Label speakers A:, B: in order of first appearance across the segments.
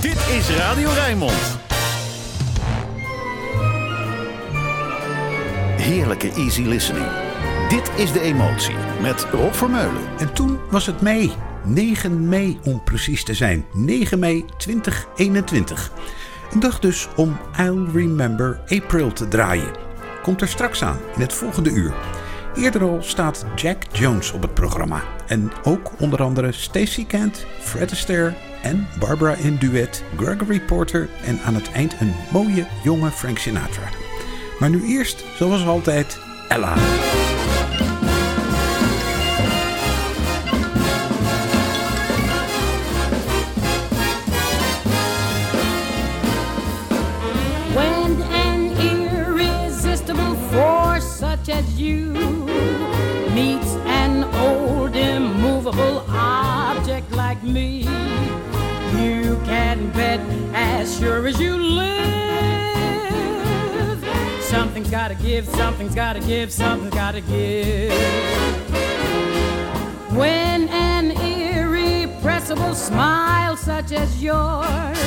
A: Dit is Radio Rijnmond. Heerlijke easy listening. Dit is De Emotie met Rob Vermeulen.
B: En toen was het mei. 9 mei om precies te zijn. 9 mei 2021. Een dag dus om I'll Remember April te draaien. Komt er straks aan in het volgende uur. Eerder al staat Jack Jones op het programma. En ook onder andere Stacey Kent, Fred Astaire en Barbara in duet, Gregory Porter en aan het eind een mooie jonge Frank Sinatra. Maar nu eerst, zoals altijd, Ella.
C: When as sure as you live. Something's gotta give, something's gotta give, something's gotta give. When an irrepressible smile such as yours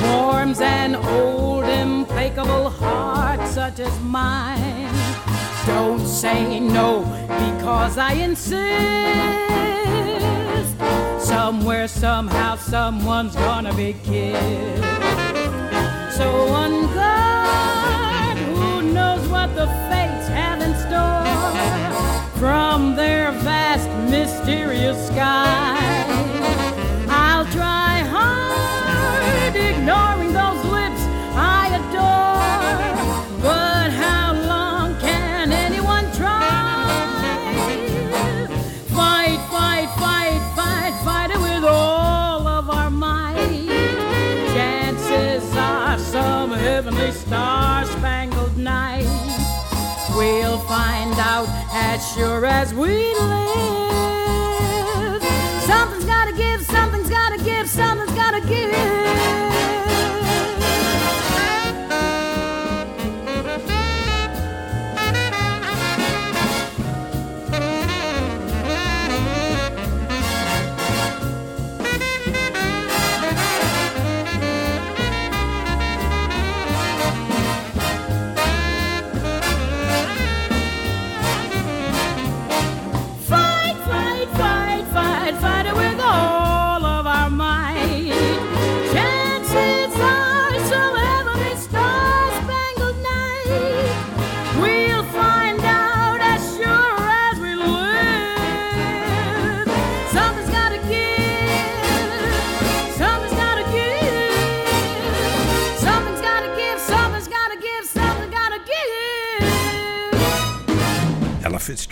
C: forms an old implacable heart such as mine. Don't say no because I insist. Somewhere, somehow, someone's gonna be killed. So on guard, who knows what the fates have in store from their vast, mysterious sky. Sure as we live. Something's gotta give, something's gotta give, something's gotta give.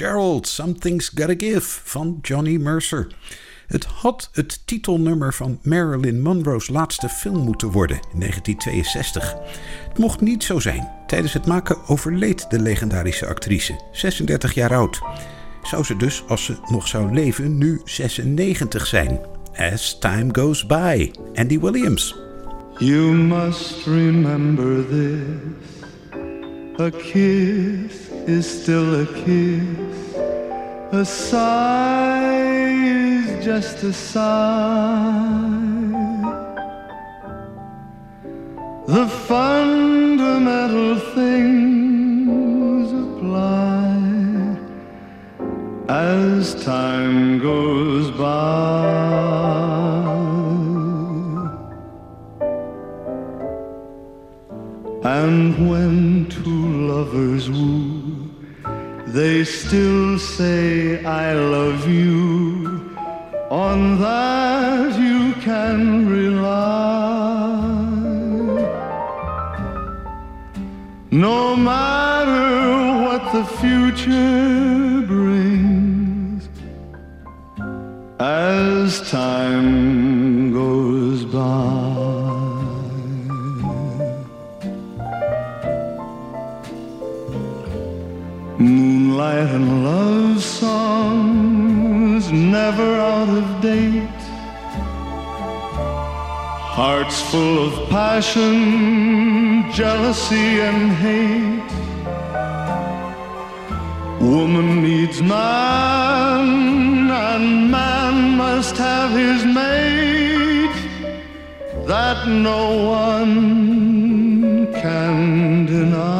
B: Fitzgerald, Something's Gotta Give van Johnny Mercer. Het had het titelnummer van Marilyn Monroe's laatste film moeten worden in 1962. Het mocht niet zo zijn. Tijdens het maken overleed de legendarische actrice, 36 jaar oud. Zou ze dus, als ze nog zou leven, nu 96 zijn? As time goes by. Andy Williams.
D: You must remember this. A kiss is still a kiss. A sigh is just a sigh. The fundamental things apply as time goes by. And when two lovers woo, they still say, I love you. On that you can rely. No matter what the future brings, as time songs never out of date. Hearts full of passion, jealousy, and hate. Woman needs man, and man must have his mate. that no one can deny.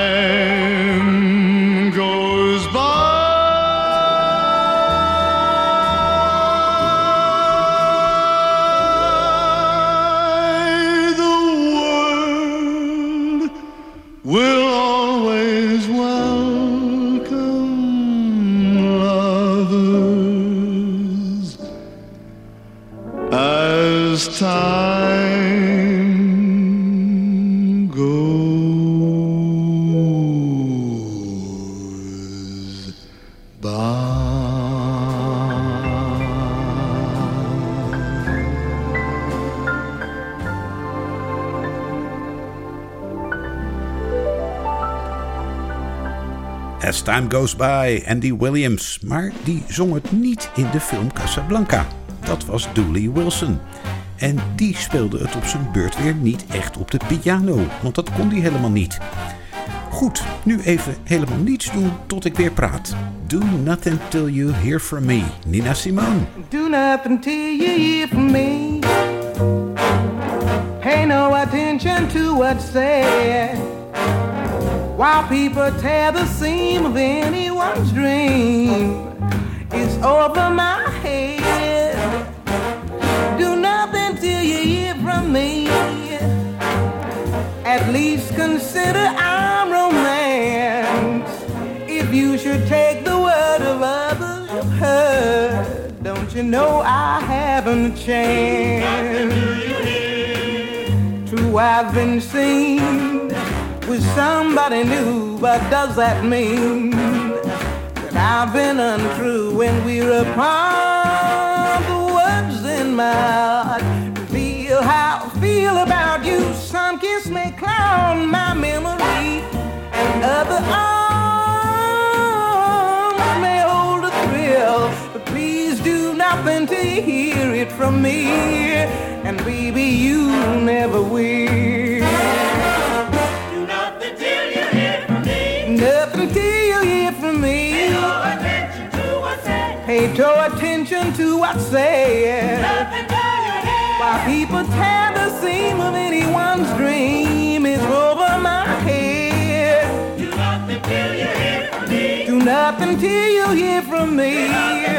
D: Time Goes By,
B: Andy Williams. Maar die zong het niet in de film Casablanca. Dat was Dooley Wilson. En die speelde het op zijn beurt weer niet echt op de piano, want dat kon hij helemaal niet. Goed, nu even helemaal niets doen tot ik weer praat. Do nothing till you hear from me, Nina Simone.
E: Do nothing till you hear from me. Pay no attention to what's said. While people tear the seam of anyone's dream, it's over my head. Do nothing till you hear from me. At least consider our romance. If you should take the word of others you've heard, don't you know I haven't a chance? True, I've been seen with somebody new, but does that mean that I've been untrue when we're apart? The words in my heart reveal how I feel about you. Some kiss may cloud my memory, and other arms may hold a thrill. But please do nothing to hear it from me, and baby, you never will.
C: Till you hear from me.
E: Pay
C: No attention to what's said.
E: Pay no attention to what's said.
C: Nothing till you hear.
E: While people tear the seam of anyone's dream, it's over my head.
C: Do nothing till you hear from me.
E: Do nothing till you hear from me.
C: Till you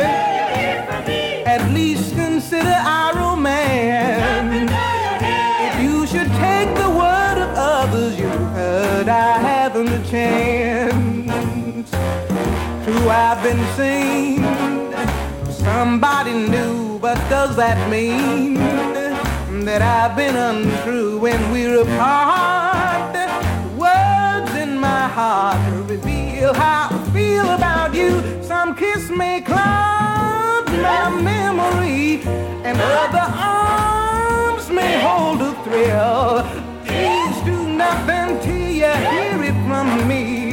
C: hear from me.
E: At least consider our romance.
C: Till you hear.
E: If you should take the word of others you heard, I haven't. True, I've been seen, somebody new, but does that mean that I've been untrue when we're apart? Words in my heart reveal how I feel about you. Some kiss may cloud my memory, and other arms may hold a thrill. Please do nothing till you hear it from me.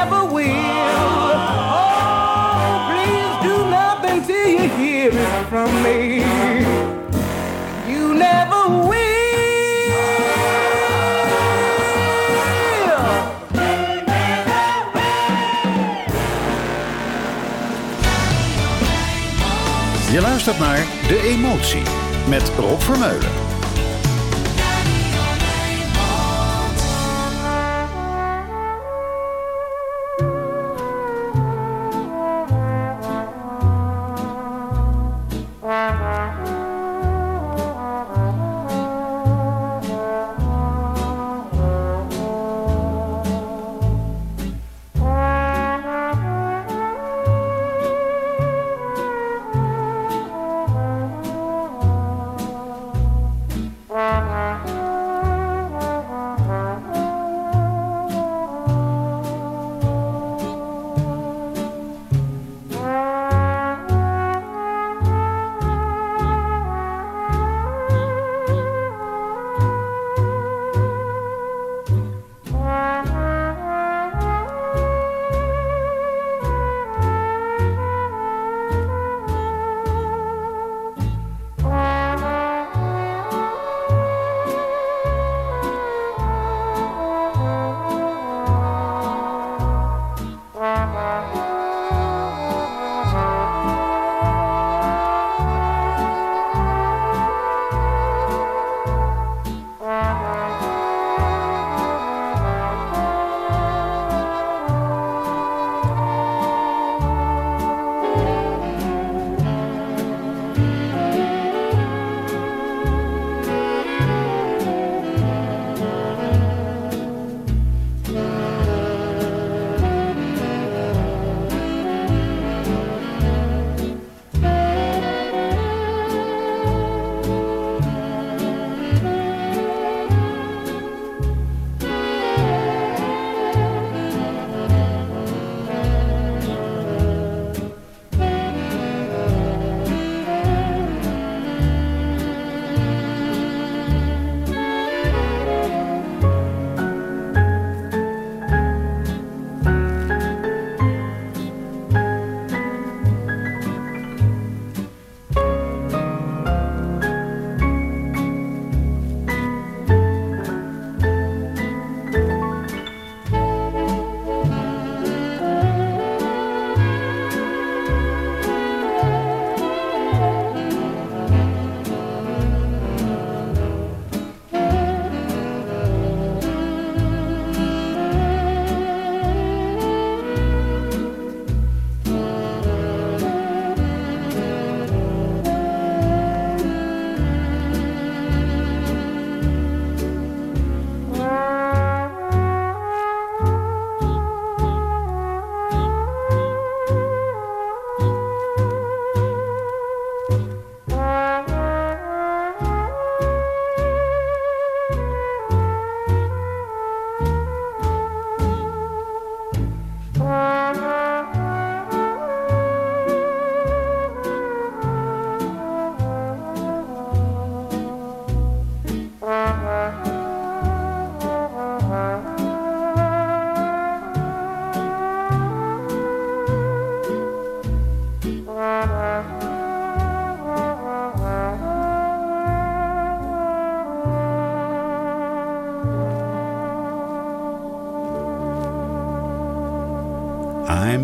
E: Never will. Oh, please do nothing till you hear it from me. You never will.
A: Je luistert naar De Emotie met Rob Vermeulen.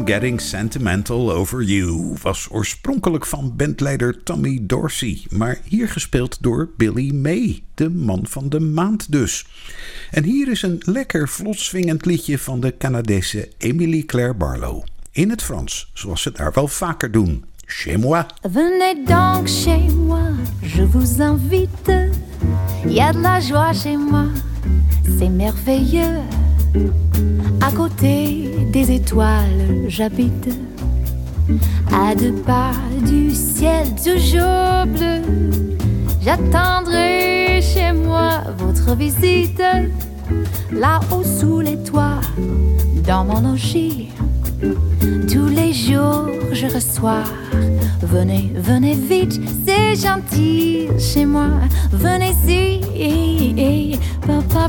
B: Getting Sentimental Over You was oorspronkelijk van bandleider Tommy Dorsey, maar hier gespeeld door Billy May, de man van de maand dus. En hier is een lekker vlot swingend liedje van de Canadese Emily Claire Barlow. In het Frans, zoals ze daar wel vaker doen. Chez moi.
F: Venez donc chez moi, je vous invite. De la joie chez moi, c'est merveilleux. À côté des étoiles, j'habite. À deux pas du ciel toujours bleu, j'attendrai chez moi votre visite. Là-haut sous les toits, dans mon logis, tous les jours je reçois. Venez, venez vite, c'est gentil chez moi. Venez-y. Papa,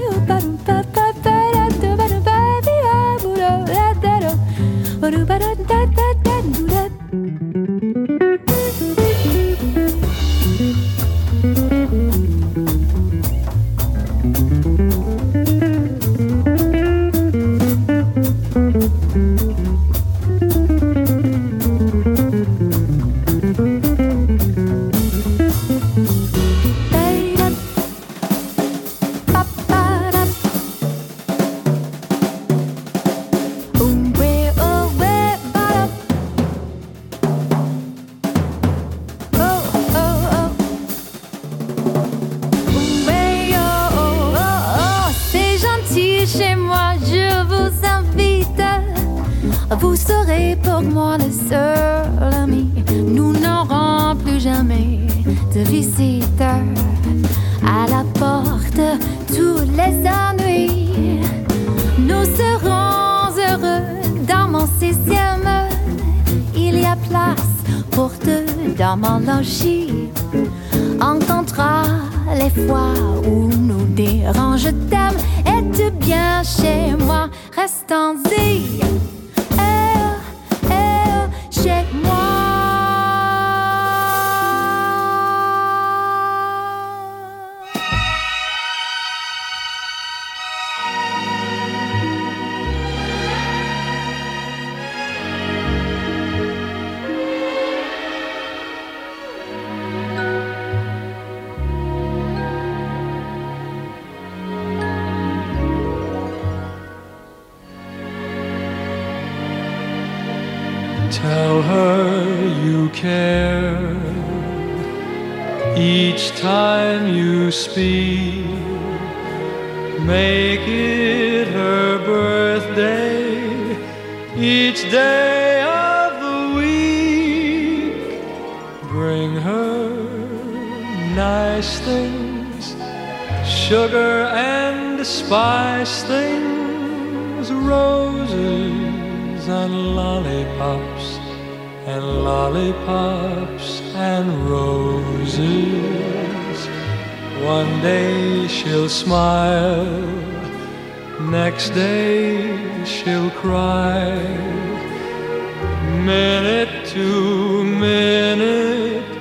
G: each day of the week. Bring her nice things, sugar and spice things, roses and lollipops, and lollipops and roses. One day she'll smile, next day she'll cry. Minute to minute,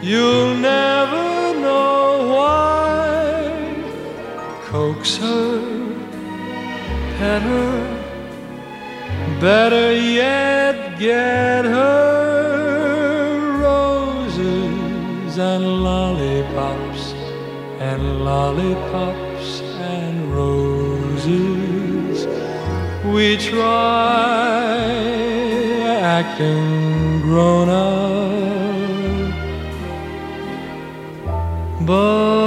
G: you'll never know why. Coax her, pet her, better yet, get her roses and lollipops, and lollipops We try acting grown up, but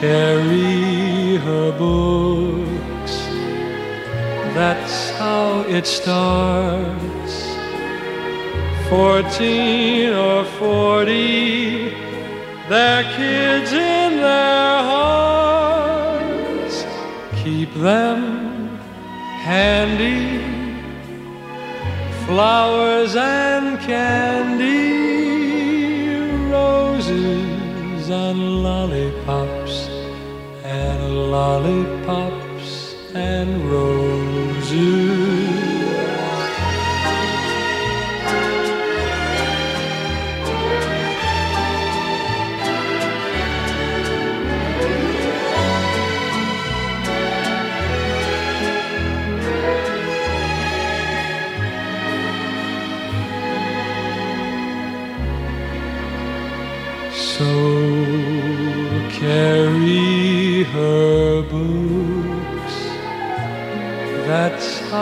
G: carry her books. That's how it starts. Fourteen or forty, they're kids in their hearts. Keep them handy flowers and candy, roses and lollipops, and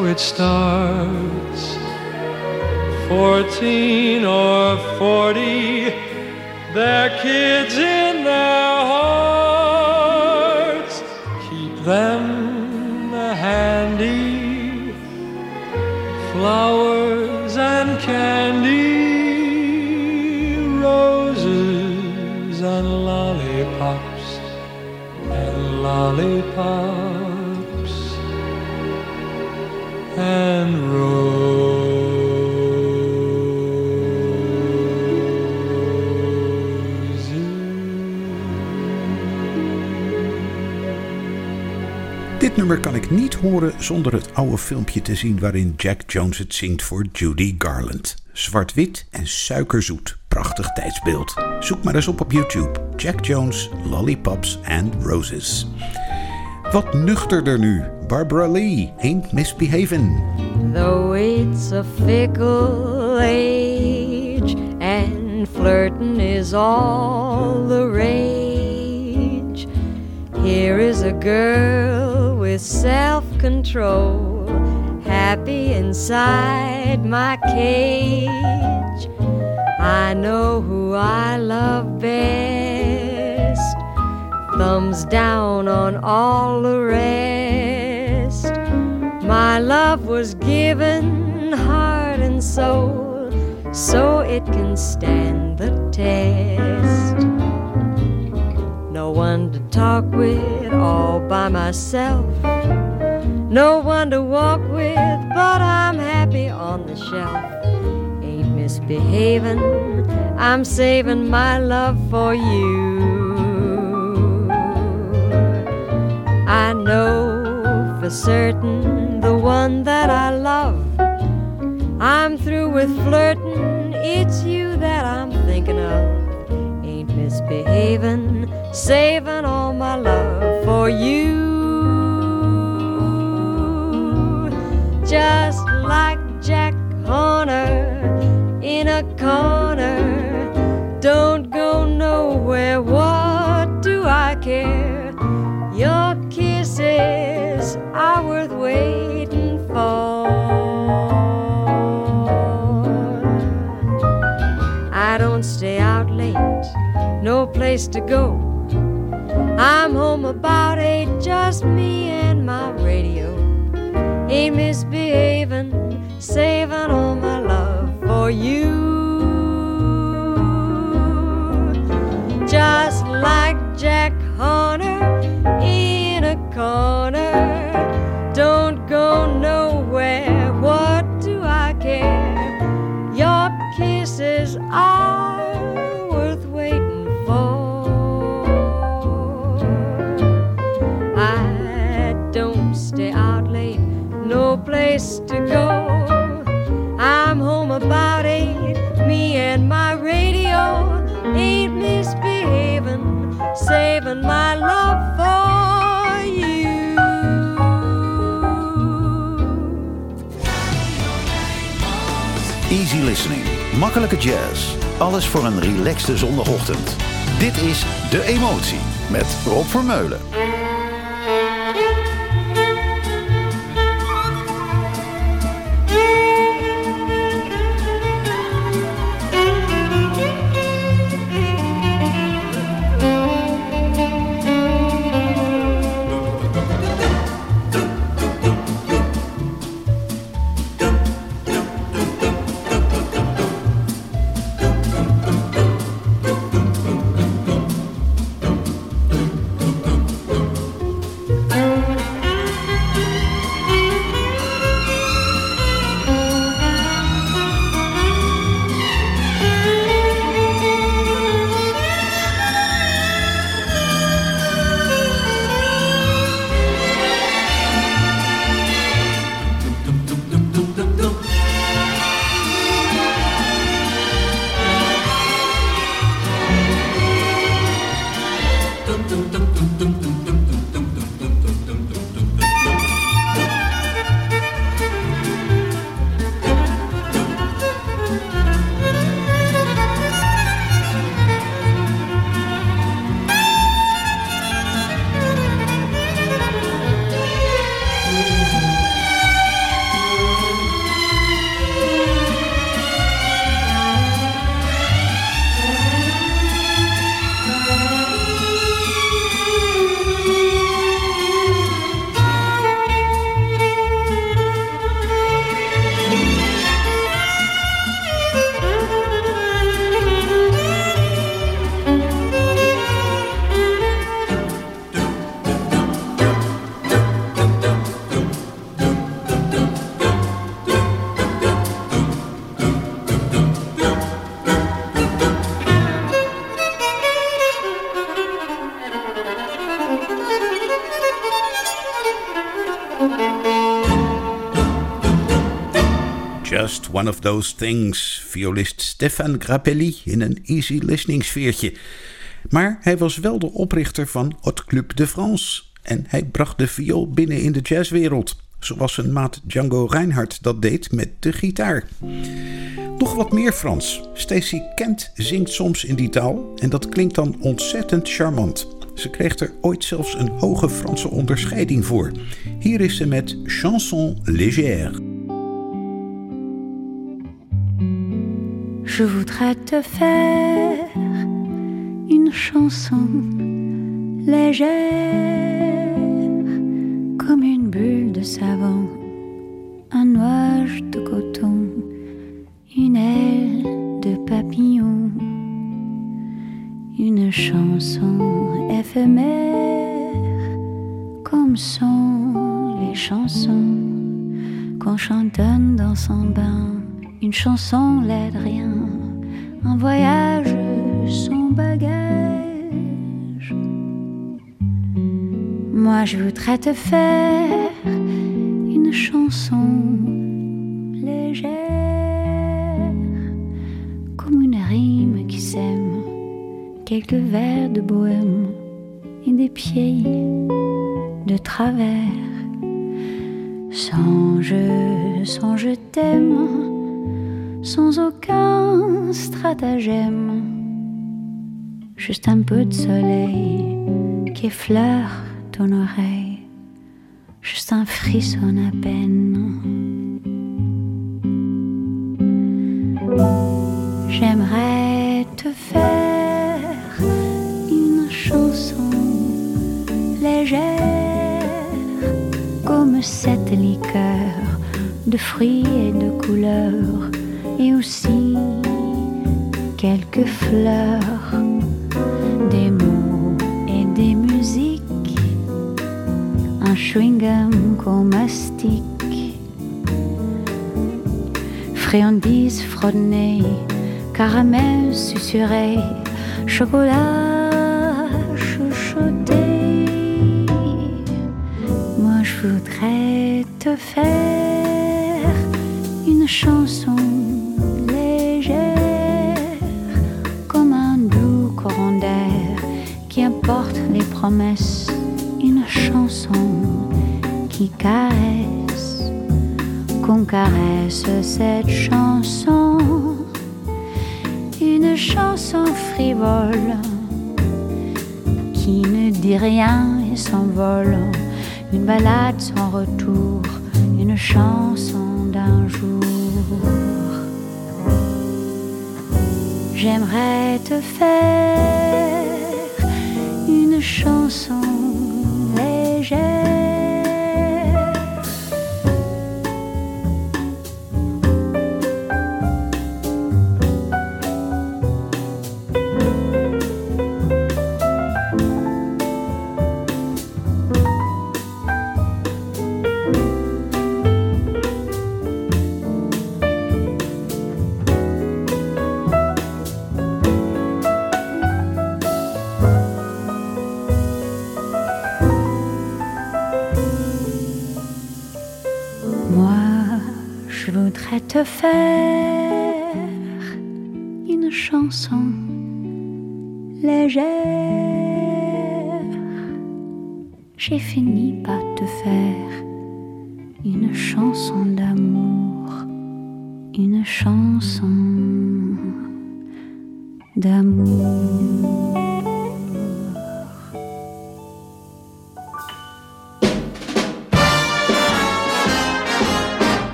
G: how it starts. Fourteen or forty, they're kids in
B: Dit nummer kan ik niet horen zonder het oude filmpje te zien waarin Jack Jones het zingt voor Judy Garland. Zwart-wit en suikerzoet. Prachtig tijdsbeeld. Zoek maar eens op op YouTube. Jack Jones, Lollipops and Roses. Wat nuchterder nu. Barbara Lee, Ain't Misbehavin'.
H: Though it's a fickle age and flirting is all the rage, here is a girl with self control, happy inside my cage. I know who I love best, thumbs down on all the rest. My love was given heart and soul so it can stand the test. One to talk with all by myself. No one to walk with, but I'm happy on the shelf. Ain't misbehaving, I'm saving my love for you. I know for certain the one that I love. I'm through with flirting, it's you that I'm thinking of. Ain't misbehaving, saving all my love for you. Just like Jack Horner in a corner. Don't go nowhere, what do I care? Your kisses are worth waiting for. I don't stay out late, no place to go. I'm home about eight, just me and my radio. Ain't misbehaving, saving all my love for you.
A: Easy listening. Makkelijke jazz. Alles voor een relaxte zondagochtend. Dit is De Emotie met Rob Vermeulen.
B: One of Those Things, violist Stefan Grappelli in een easy listening sfeertje. Maar hij was wel de oprichter van Hot Club de France en hij bracht de viool binnen in de jazzwereld, zoals zijn maat Django Reinhardt dat deed met de gitaar. Nog wat meer Frans. Stacy Kent zingt soms in die taal en dat klinkt dan ontzettend charmant. Ze kreeg er ooit zelfs een hoge Franse onderscheiding voor. Hier is ze met Chanson légère.
F: Je voudrais te faire une chanson légère, comme une bulle de savon, un nuage de coton, une aile de papillon, une chanson éphémère, comme sont les chansons qu'on chantonne dans son bain. Une chanson l'aide rien, un voyage son bagage. Moi je voudrais te faire une chanson légère, comme une rime qui sème, quelques vers de bohème et des pieds de travers. Sans je, sans je t'aime sans aucun stratagème. Juste un peu de soleil qui effleure ton oreille, juste un frisson à peine. J'aimerais te faire une chanson légère comme cette liqueur de fruits et de couleurs et aussi quelques fleurs, des mots et des musiques, un chewing-gum qu'on mastique, friandises fredonnées, caramel susurré, chocolat chuchoté. Moi je voudrais te faire une chanson les promesses, une chanson qui caresse, qu'on caresse cette chanson, une chanson frivole qui ne dit rien et s'envole, une balade sans retour, une chanson d'un jour. J'aimerais te faire 手松。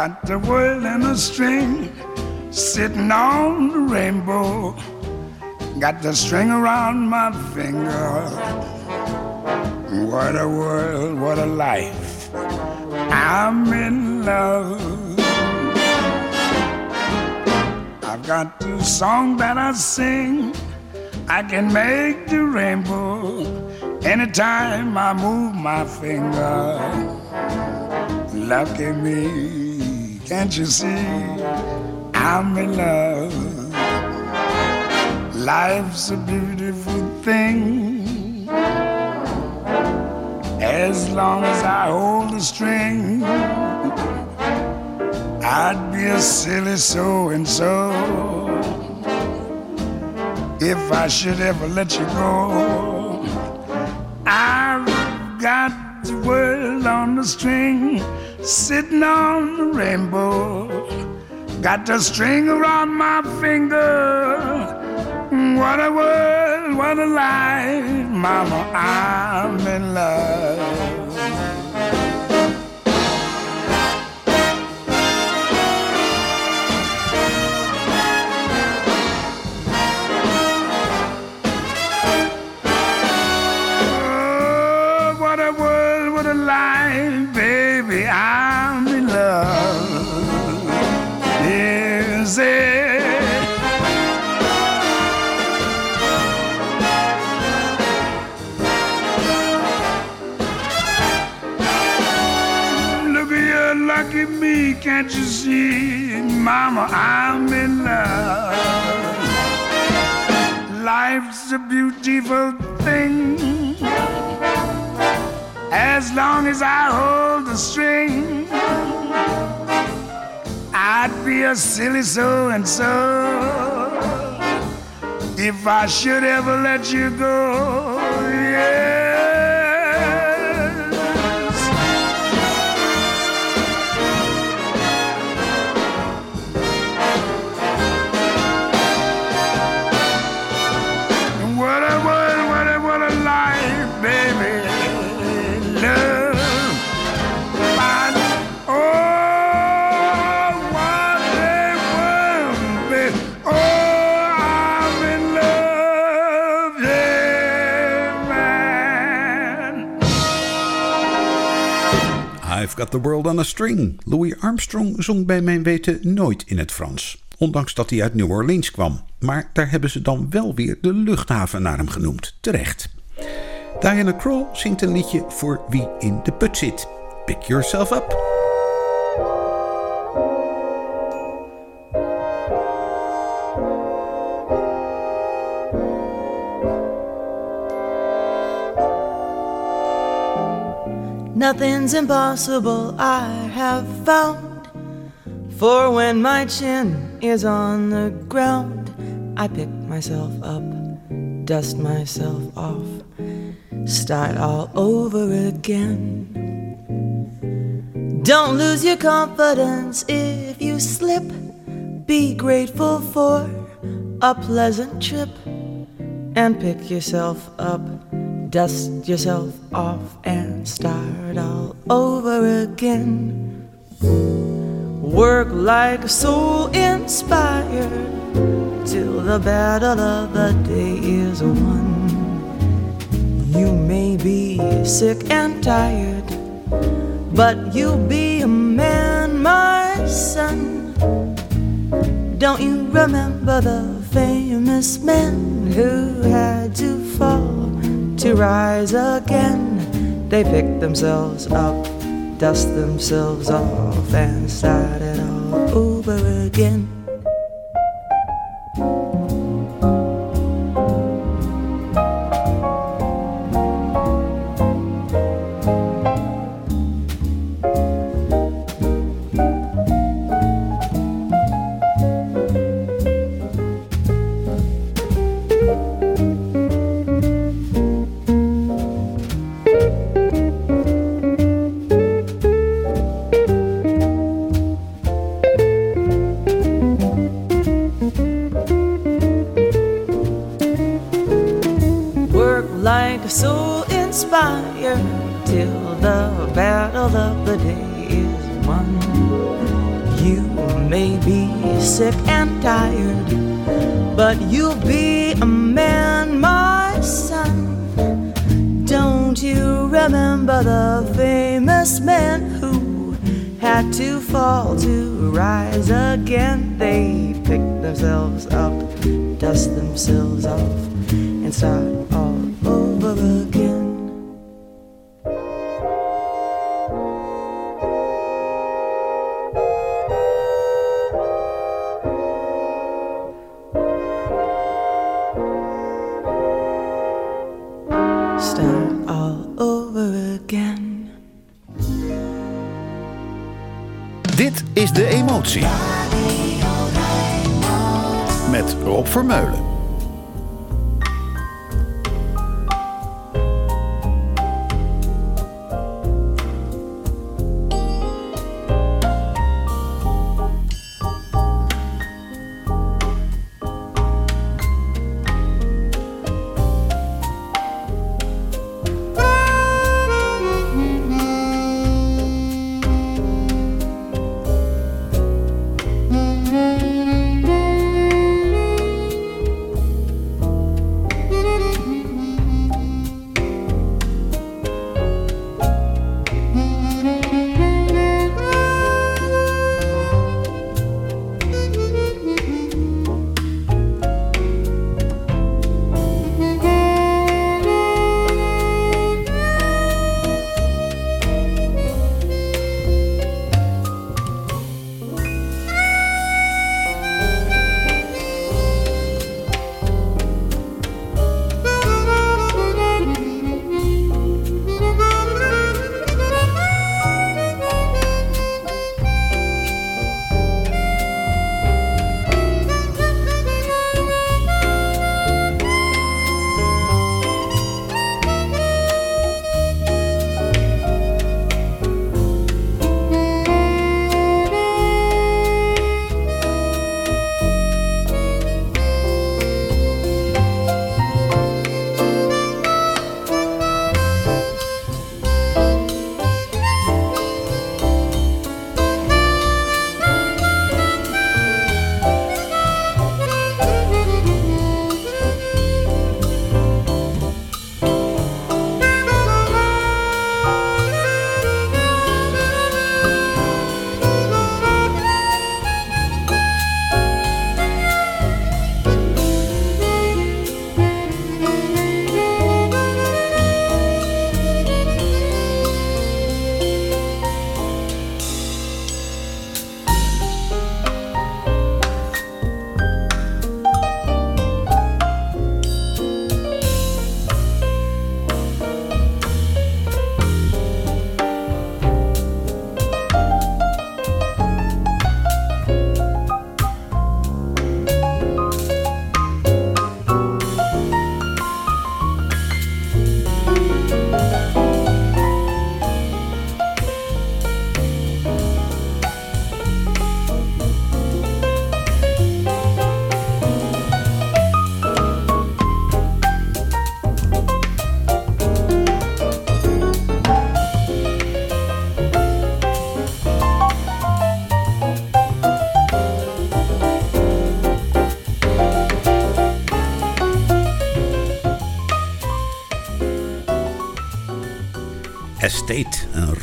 I: Got the world in a string, sitting on the rainbow. Got the string around my finger. What a world, what a life. I'm in love. I've got the song that I sing. I can make the rainbow anytime I move my finger. Lucky me. Can't you see I'm in love? Life's a beautiful thing as long as I hold the string. I'd be a silly so and so if I should ever let you go. I've got the world on the string, sitting on the rainbow. Got the string around my finger. What a world, what a life, Mama, I'm in love. Mama, I'm in love. Life's a beautiful thing. As long as I hold the string, I'd be a silly so and so if I should ever let you go.
B: Got the World on a String. Louis Armstrong zong bij mijn weten nooit in het Frans. Ondanks dat hij uit New Orleans kwam. Maar daar hebben ze dan wel weer de luchthaven naar hem genoemd. Terecht. Diana Krall zingt een liedje voor wie in de put zit. Pick yourself up.
J: Nothing's impossible, I have found. For when my chin is on the ground, I pick myself up, dust myself off, start all over again. Don't lose your confidence if you slip. Be grateful for a pleasant trip and pick yourself up, dust yourself off, and start all over again. Work like a soul inspired till the battle of the day is won. You may be sick and tired, but you'll be a man, my son. Don't you remember the famous men who had to fall to rise again? They picked themselves up, dust themselves off, and started all over again. Remember the famous men who had to fall to rise again? They picked themselves up, dust themselves off, and start all over again.
A: Met Rob Vermeulen.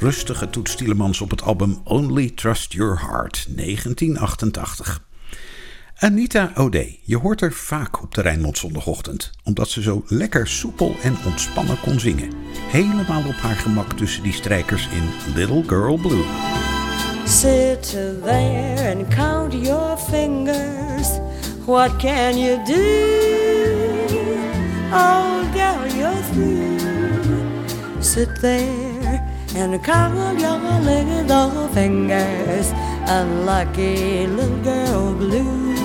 B: Rustige Toets op het album Only Trust Your Heart, 1988. Anita O'Day, je hoort er vaak op de Rijnmond zondagochtend, omdat ze zo lekker soepel en ontspannen kon zingen. Helemaal op haar gemak tussen die strijkers in Little Girl Blue.
H: Sit there and count your fingers. What can you do? Oh. Sit there and count your little fingers. Unlucky little girl blue.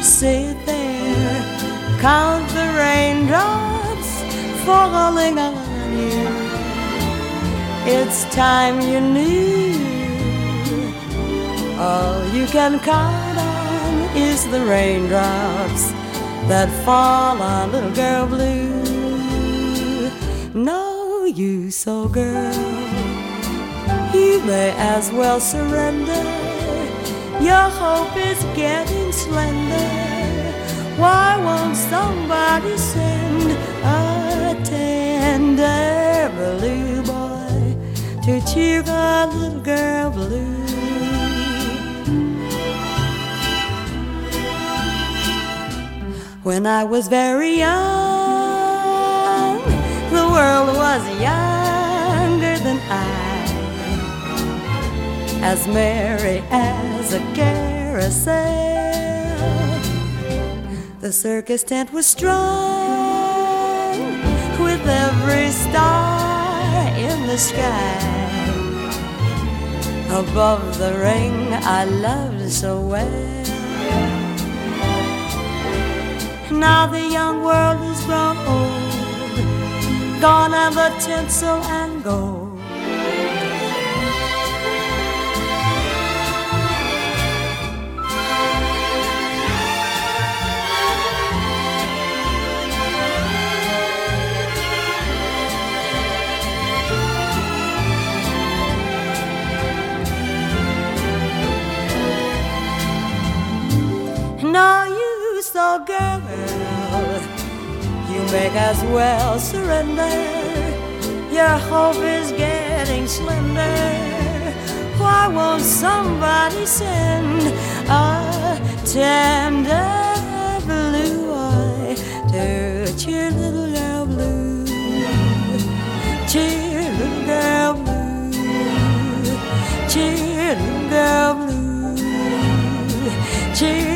H: Sit there, count the raindrops falling on you. It's time you knew all you can count on is the raindrops that fall on little girl blue. No use, oh girl, you may as well surrender. Your hope is getting slender. Why won't somebody send a tender blue boy to cheer a little girl blue? When I was very young, the world was younger than I, as merry as a carousel. The circus tent was strung with every star in the sky. above the ring I loved so well. Now the young world has grown old, gone are the tinsel and gold. No use, though, girl, you as well surrender. Your hope is getting slender. Why won't somebody send a tender blue eye to cheer little girl blue? Cheer little girl blue. Cheer little girl blue. Cheer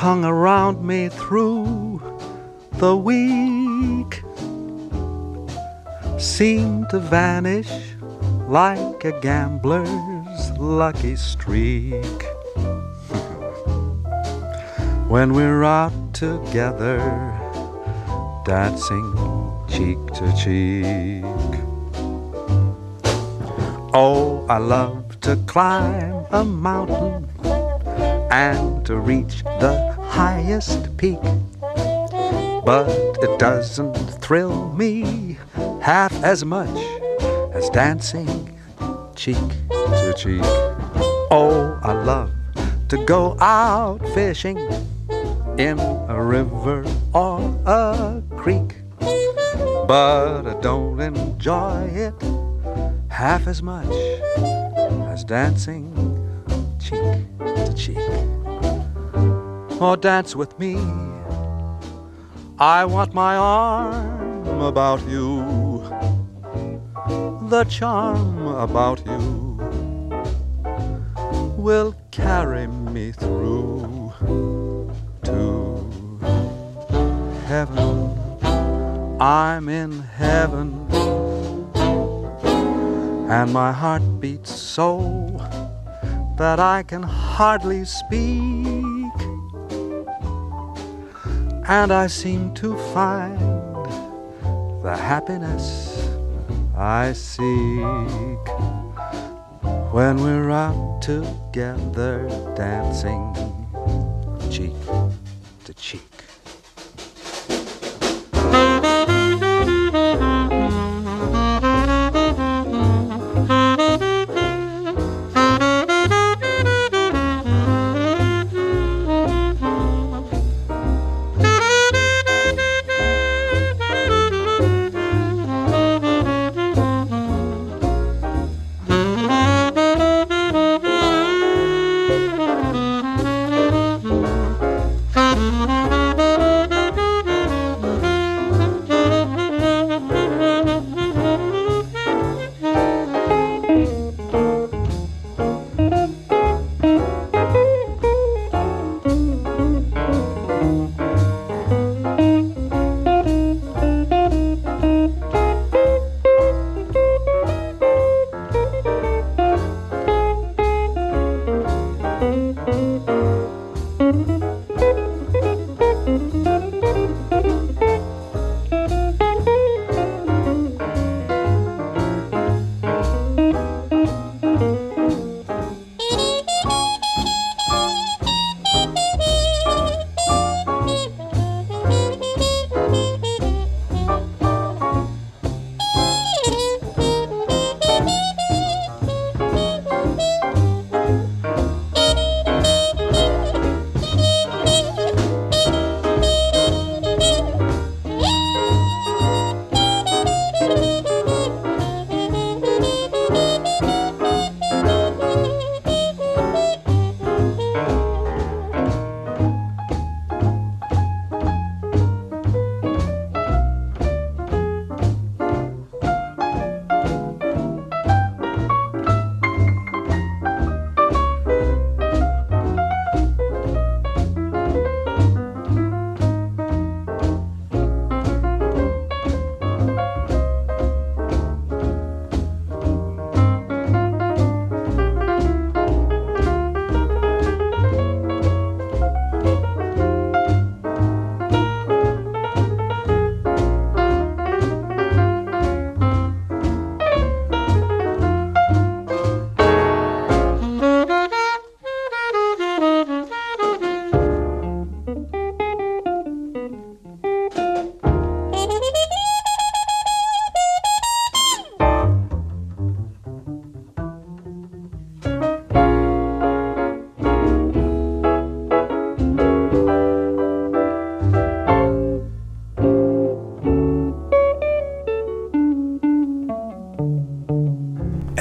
D: Hung around me through the week seemed to vanish like a gambler's lucky streak when we're out together, dancing cheek to cheek. Oh, I love to climb a mountain and to reach the highest peak. But it doesn't thrill me half as much as dancing cheek to cheek. Oh, I love to go out fishing in a river or a creek. But I don't enjoy it half as much as dancing cheek to cheek. Or dance with me. I want my arm about you, the charm about you will carry me through to heaven. I'm in heaven, and my heart beats so that I can hardly speak. And I seem to find the happiness I seek when we're out together dancing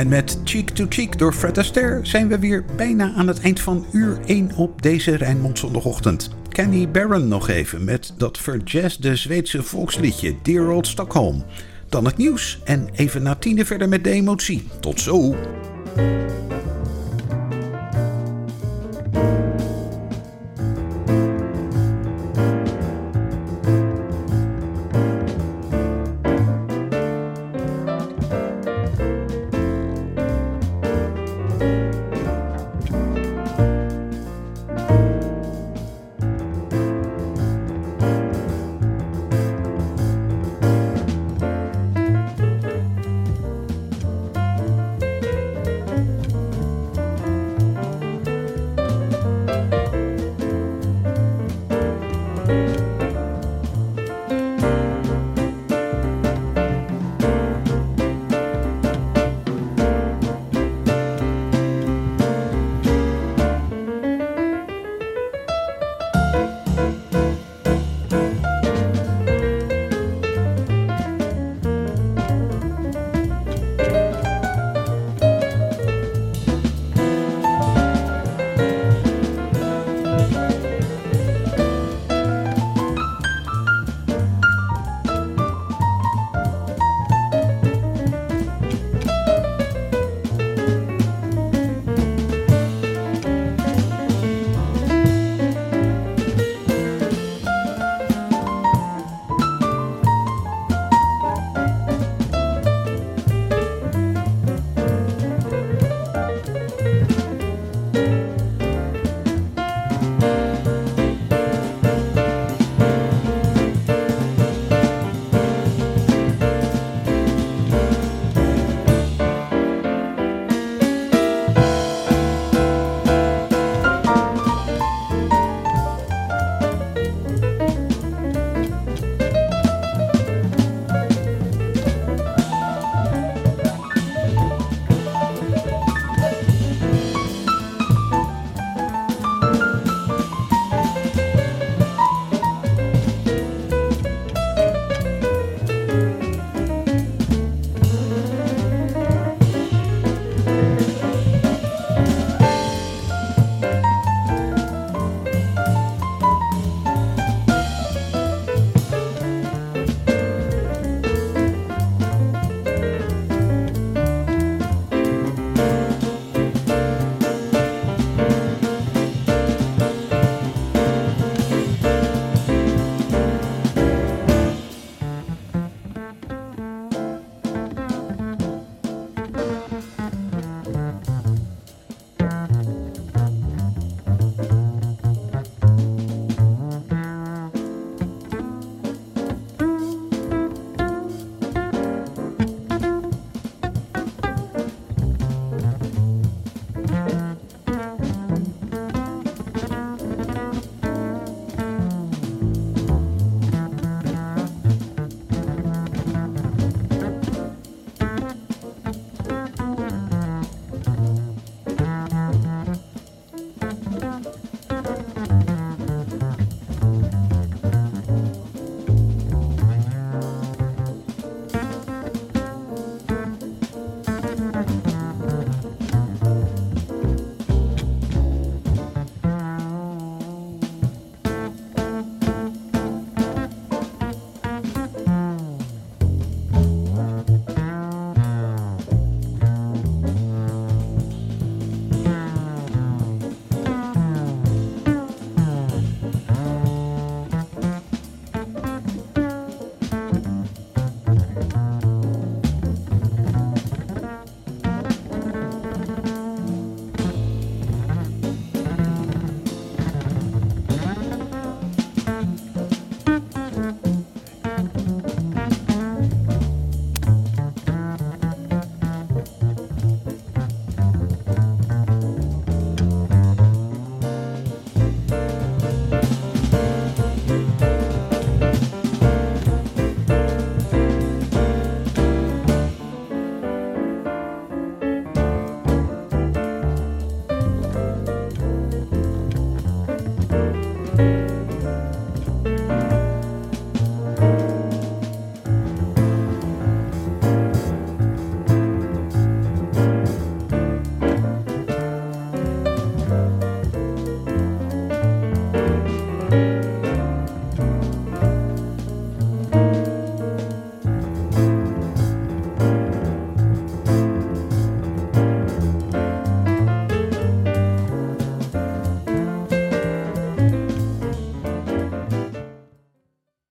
B: met Cheek to Cheek door Fred Astaire zijn we weer bijna aan het eind van uur 1 op deze Rijnmond zondagochtend. Kenny Barron nog even met dat verjazzde Zweedse volksliedje Dear Old Stockholm. Dan het nieuws en even na tienen verder met de emotie. Tot zo!